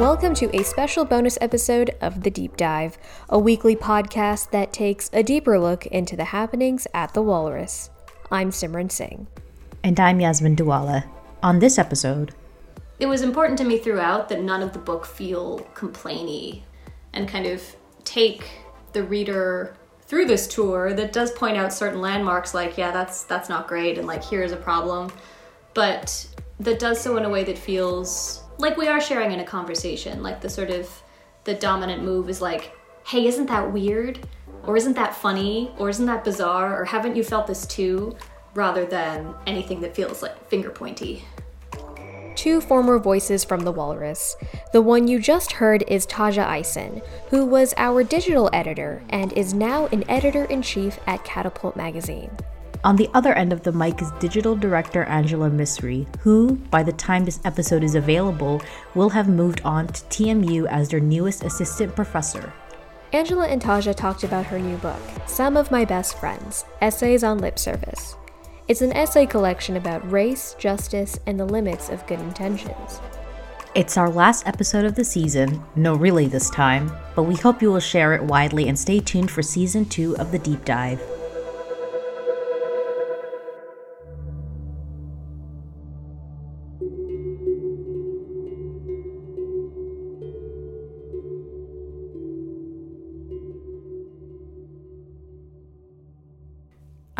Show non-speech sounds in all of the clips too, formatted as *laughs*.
Welcome to a special bonus episode of The Deep Dive, a weekly podcast that takes a deeper look into the happenings at the Walrus. I'm Simran Singh. And I'm Yasmin Duale. On this episode, it was important to me throughout that none of the book feel complainy and kind of take the reader through this tour that does point out certain landmarks like yeah that's that's not great and like here's a problem but that does so in a way that feels like we are sharing in a conversation like the sort of the dominant move is like hey isn't that weird? Or isn't that funny? Or isn't that bizarre? Or haven't you felt this too? Rather than anything that feels like finger pointy. Two former voices from The Walrus. The one you just heard is Tajja Isen, who was our digital editor and is now an editor in chief at Catapult Magazine. On the other end of the mic is digital director Angela Misri, who, by the time this episode is available, will have moved on to TMU as their newest assistant professor. Angela and Tajja talked about her new book, Some of My Best Friends Essays on Lip Service. It's an essay collection about race, justice, and the limits of good intentions. It's our last episode of the season, no, really this time, but we hope you will share it widely and stay tuned for season two of the deep dive.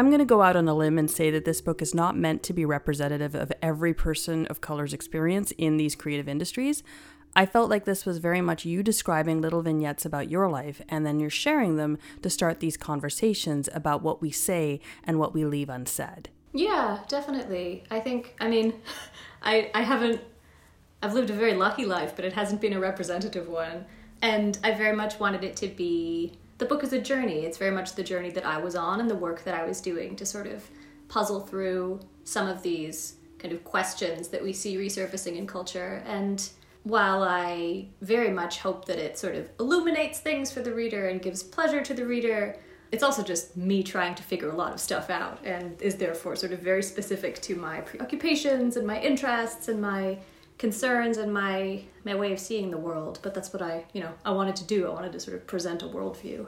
I'm going to go out on a limb and say that this book is not meant to be representative of every person of color's experience in these creative industries. I felt like this was very much you describing little vignettes about your life, and then you're sharing them to start these conversations about what we say and what we leave unsaid. Yeah, definitely. I think, I mean, *laughs* I, I haven't, I've lived a very lucky life, but it hasn't been a representative one. And I very much wanted it to be the book is a journey. It's very much the journey that I was on and the work that I was doing to sort of puzzle through some of these kind of questions that we see resurfacing in culture. And while I very much hope that it sort of illuminates things for the reader and gives pleasure to the reader, it's also just me trying to figure a lot of stuff out and is therefore sort of very specific to my preoccupations and my interests and my concerns and my my way of seeing the world but that's what i you know i wanted to do. I wanted to sort of present a worldview.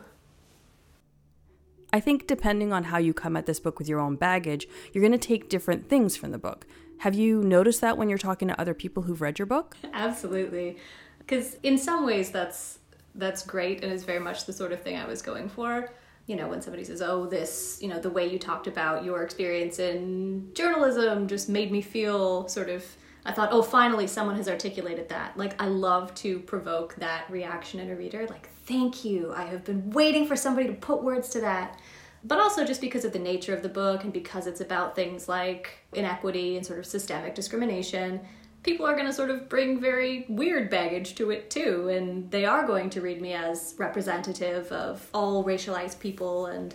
I think depending on how you come at this book with your own baggage you're going to take different things from the book. Have you noticed that when you're talking to other people who've read your book? *laughs* Absolutely. Because in some ways that's that's great and is very much the sort of thing i was going for. You know, when somebody says, oh, this, you know, the way you talked about your experience in journalism just made me feel sort of I thought, oh, finally someone has articulated that. Like, I love to provoke that reaction in a reader. Like, thank you. I have been waiting for somebody to put words to that. But also just because of the nature of the book and because it's about things like inequity and sort of systemic discrimination, people are going to sort of bring very weird baggage to it too. And they are going to read me as representative of all racialized people. And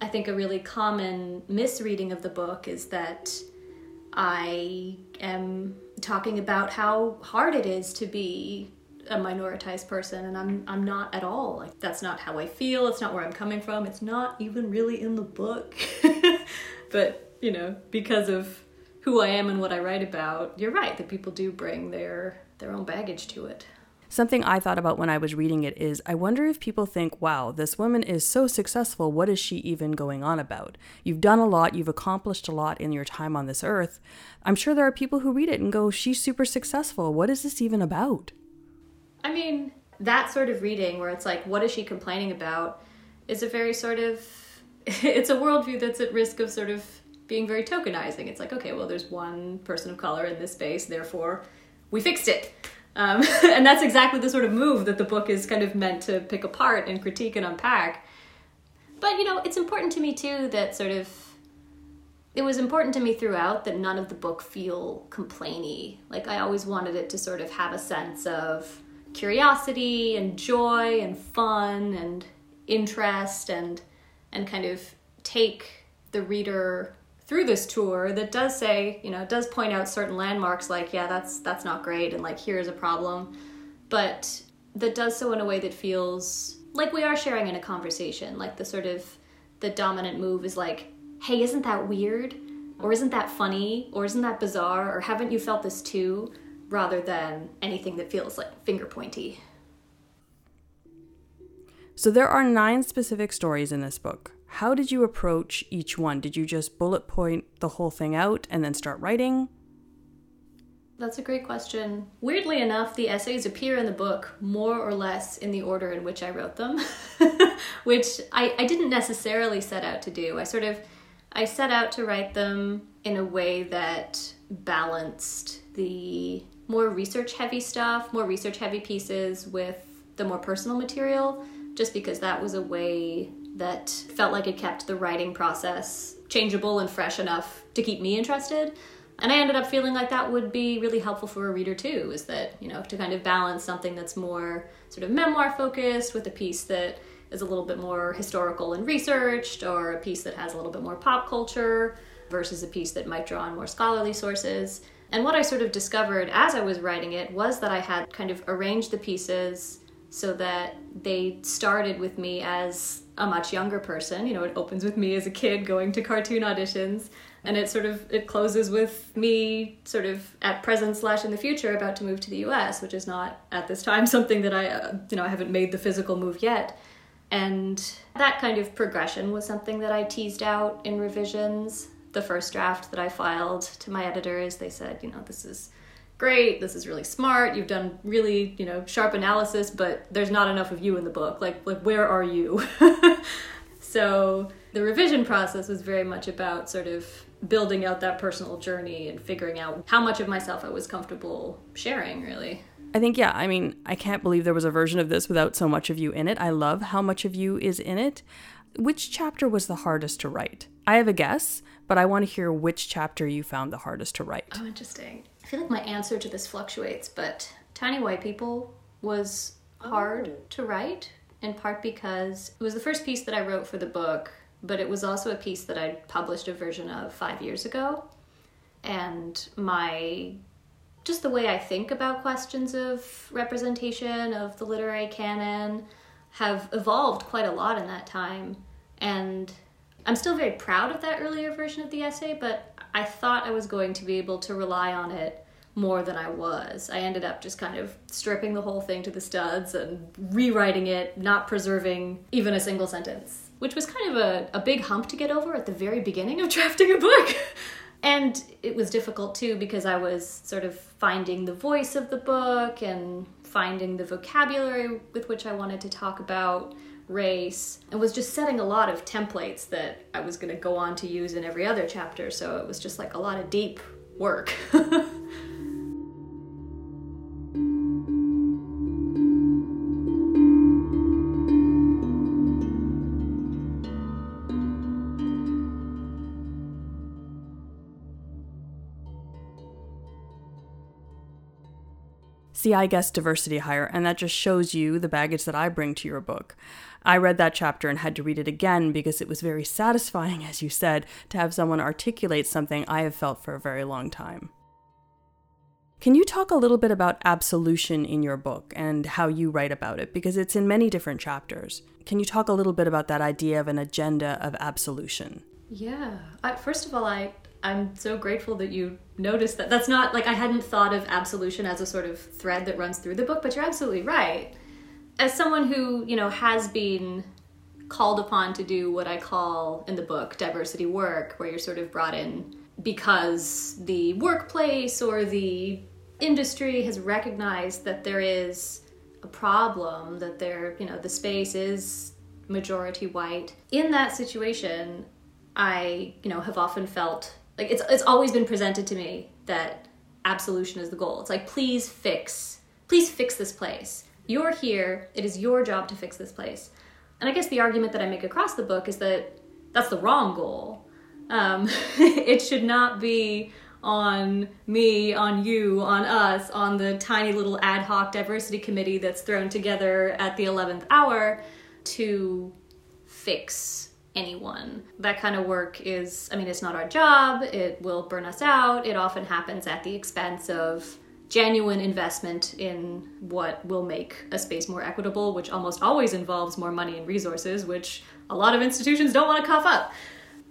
I think a really common misreading of the book is that I am talking about how hard it is to be a minoritized person and I'm I'm not at all. Like that's not how I feel. It's not where I'm coming from. It's not even really in the book. *laughs* but, you know, because of who I am and what I write about, you're right that people do bring their their own baggage to it. Something I thought about when I was reading it is I wonder if people think, wow, this woman is so successful. What is she even going on about? You've done a lot, you've accomplished a lot in your time on this earth. I'm sure there are people who read it and go, she's super successful. What is this even about? I mean, that sort of reading where it's like, what is she complaining about, is a very sort of, *laughs* it's a worldview that's at risk of sort of being very tokenizing. It's like, okay, well, there's one person of color in this space, therefore we fixed it. Um, *laughs* and that's exactly the sort of move that the book is kind of meant to pick apart and critique and unpack. But, you know, it's important to me too that sort of, it was important to me throughout that none of the book feel complainy. Like, I always wanted it to sort of have a sense of curiosity and joy and fun and interest and, and kind of take the reader through this tour that does say, you know, does point out certain landmarks like, yeah, that's that's not great and like here's a problem, but that does so in a way that feels like we are sharing in a conversation, like the sort of the dominant move is like, "Hey, isn't that weird?" or "Isn't that funny?" or "Isn't that bizarre?" or "Haven't you felt this too?" rather than anything that feels like finger pointy. So there are nine specific stories in this book. How did you approach each one? Did you just bullet point the whole thing out and then start writing? That's a great question. Weirdly enough, the essays appear in the book more or less in the order in which I wrote them, *laughs* which I, I didn't necessarily set out to do. I sort of I set out to write them in a way that balanced the more research heavy stuff, more research heavy pieces with the more personal material, just because that was a way that felt like it kept the writing process changeable and fresh enough to keep me interested. And I ended up feeling like that would be really helpful for a reader too, is that, you know, to kind of balance something that's more sort of memoir focused with a piece that is a little bit more historical and researched, or a piece that has a little bit more pop culture versus a piece that might draw on more scholarly sources. And what I sort of discovered as I was writing it was that I had kind of arranged the pieces so that they started with me as a much younger person. You know, it opens with me as a kid going to cartoon auditions, and it sort of it closes with me sort of at present slash in the future about to move to the U.S., which is not at this time *laughs* something that I uh, you know I haven't made the physical move yet. And that kind of progression was something that I teased out in revisions. The first draft that I filed to my editors, they said, you know, this is great, this is really smart, you've done really, you know, sharp analysis, but there's not enough of you in the book. Like like where are you? *laughs* so the revision process was very much about sort of building out that personal journey and figuring out how much of myself I was comfortable sharing, really. I think, yeah, I mean, I can't believe there was a version of this without so much of you in it. I love how much of you is in it. Which chapter was the hardest to write? I have a guess, but I want to hear which chapter you found the hardest to write. Oh, interesting. I feel like my answer to this fluctuates, but Tiny White People was hard oh. to write, in part because it was the first piece that I wrote for the book, but it was also a piece that I published a version of five years ago. And my just the way I think about questions of representation, of the literary canon, have evolved quite a lot in that time. And I'm still very proud of that earlier version of the essay, but I thought I was going to be able to rely on it more than I was. I ended up just kind of stripping the whole thing to the studs and rewriting it, not preserving even a single sentence, which was kind of a, a big hump to get over at the very beginning of *laughs* drafting a book. and it was difficult too because I was sort of finding the voice of the book and finding the vocabulary with which I wanted to talk about race and was just setting a lot of templates that I was going to go on to use in every other chapter. So it was just like a lot of deep work. *laughs* See, I guess diversity hire, and that just shows you the baggage that I bring to your book. I read that chapter and had to read it again because it was very satisfying, as you said, to have someone articulate something I have felt for a very long time. Can you talk a little bit about absolution in your book and how you write about it? Because it's in many different chapters. Can you talk a little bit about that idea of an agenda of absolution? Yeah. I, first of all, I I'm so grateful that you noticed that. That's not like I hadn't thought of absolution as a sort of thread that runs through the book, but you're absolutely right. As someone who, you know, has been called upon to do what I call in the book diversity work, where you're sort of brought in because the workplace or the industry has recognized that there is a problem, that there, you know, the space is majority white. In that situation, I, you know, have often felt like it's it's always been presented to me that absolution is the goal. It's like please fix, please fix this place. You're here. It is your job to fix this place. And I guess the argument that I make across the book is that that's the wrong goal. Um, *laughs* it should not be on me, on you, on us, on the tiny little ad hoc diversity committee that's thrown together at the 11th hour to fix anyone. That kind of work is, I mean, it's not our job, it will burn us out. It often happens at the expense of genuine investment in what will make a space more equitable, which almost always involves more money and resources, which a lot of institutions don't want to cough up.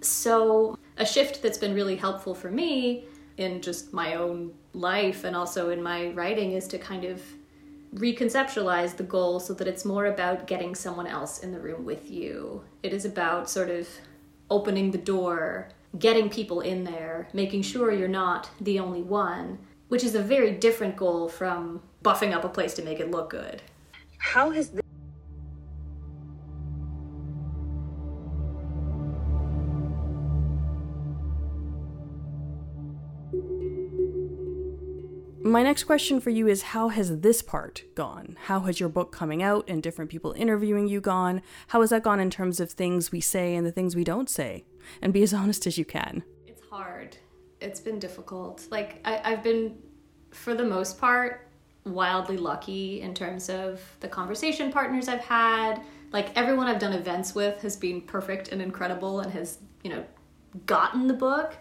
So, a shift that's been really helpful for me in just my own life and also in my writing is to kind of reconceptualize the goal so that it's more about getting someone else in the room with you. It is about sort of opening the door, getting people in there, making sure you're not the only one, which is a very different goal from buffing up a place to make it look good. How has My next question for you is How has this part gone? How has your book coming out and different people interviewing you gone? How has that gone in terms of things we say and the things we don't say? And be as *laughs* honest as you can. It's hard. It's been difficult. Like, I, I've been, for the most part, wildly lucky in terms of the conversation partners I've had. Like, everyone I've done events with has been perfect and incredible and has, you know, gotten the book.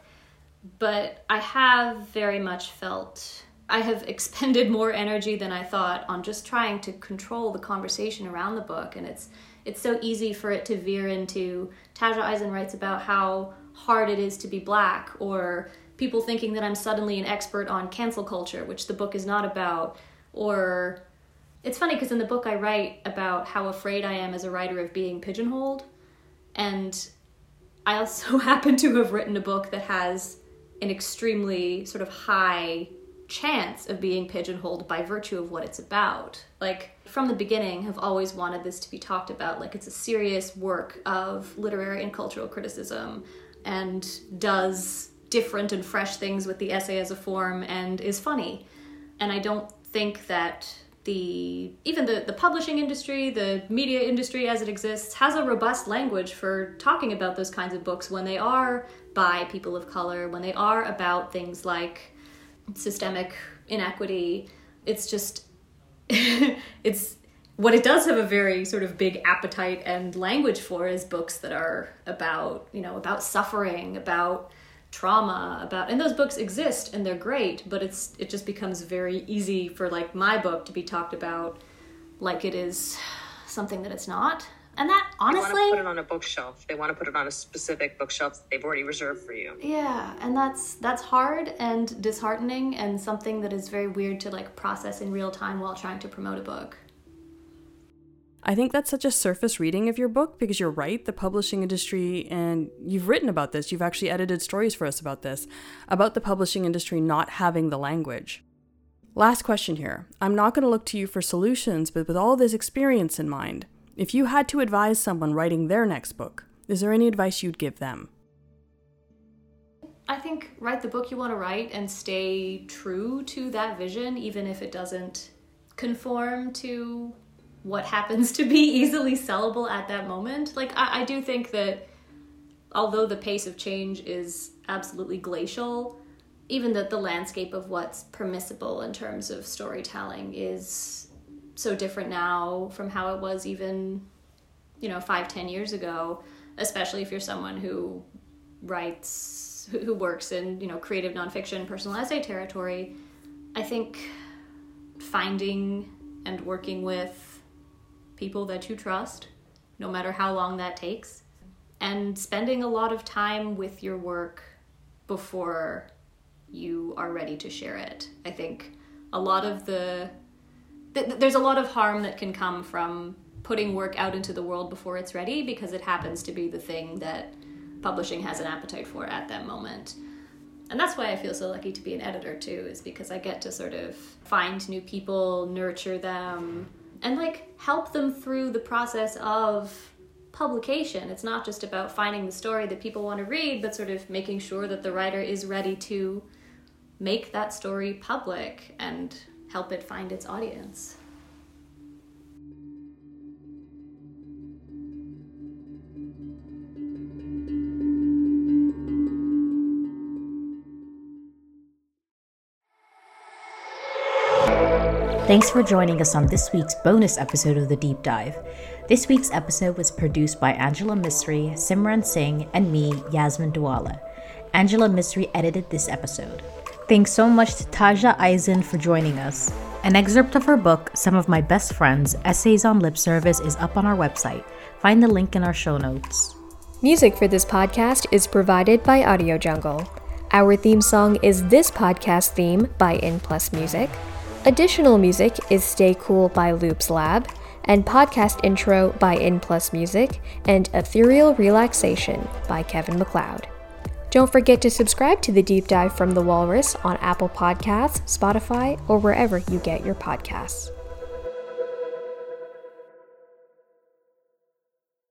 But I have very much felt I have expended more energy than I thought on just trying to control the conversation around the book, and it's it's so easy for it to veer into Tajja Isen writes about how hard it is to be black, or people thinking that I'm suddenly an expert on cancel culture, which the book is not about, or it's funny because in the book I write about how afraid I am as a writer of being pigeonholed, and I also *laughs* happen to have written a book that has an extremely sort of high chance of being pigeonholed by virtue of what it's about. Like, from the beginning, have always wanted this to be talked about like it's a serious work of literary and cultural criticism and does different and fresh things with the essay as a form and is funny. And I don't think that the even the, the publishing industry, the media industry as it exists, has a robust language for talking about those kinds of books when they are by people of color, when they are about things like systemic inequity. It's just, *laughs* it's what it does have a very sort of big appetite and language for is books that are about, you know, about suffering, about trauma, about, and those books exist and they're great, but it's, it just becomes very easy for like my book to be talked about like it is something that it's not and that honestly, they want to put it on a bookshelf. They want to put it on a specific bookshelf that they've already reserved for you. Yeah, and that's that's hard and disheartening, and something that is very weird to like process in real time while trying to promote a book. I think that's such a surface reading of your book because you're right. The publishing industry, and you've written about this, you've actually edited stories for us about this, about the publishing industry not having the language. Last question here. I'm not going to look to you for solutions, but with all this experience in mind, if you had to advise someone writing their next book, is there any advice you'd give them? I think write the book you want to write and stay true to that vision, even if it doesn't conform to what happens to be *laughs* easily sellable at that moment. Like, I, I do think that although the pace of change is absolutely glacial, even that the landscape of what's permissible in terms of storytelling is so different now from how it was even you know five ten years ago especially if you're someone who writes who works in you know creative nonfiction personal essay territory i think finding and working with people that you trust no matter how long that takes and spending a lot of time with your work before you are ready to share it. I think a lot of the th- there's a lot of harm that can come from putting work out into the world before it's ready because it happens to be the thing that publishing has an appetite for at that moment. And that's why I feel so lucky to be an editor too, is because I get to sort of find new people, nurture them, and like help them through the process of publication. It's not just about finding the story that people want to read, but sort of making sure that the writer is ready to make that story public and help it find its audience. Thanks for joining us on this week's bonus episode of The Deep Dive. This week's episode was produced by Angela Misri, Simran Singh, and me, Yasmin Duale. Angela Misri edited this episode. Thanks so much to Tajja Isen for joining us. An excerpt of her book, Some of My Best Friends Essays on Lip Service, is up on our website. Find the link in our show notes. Music for this podcast is provided by Audio Jungle. Our theme song is This Podcast Theme by In Plus Music. Additional music is Stay Cool by Loops Lab, and podcast intro by In Plus Music, and Ethereal Relaxation by Kevin MacLeod. Don't forget to subscribe to the Deep Dive from the Walrus on Apple Podcasts, Spotify, or wherever you get your podcasts.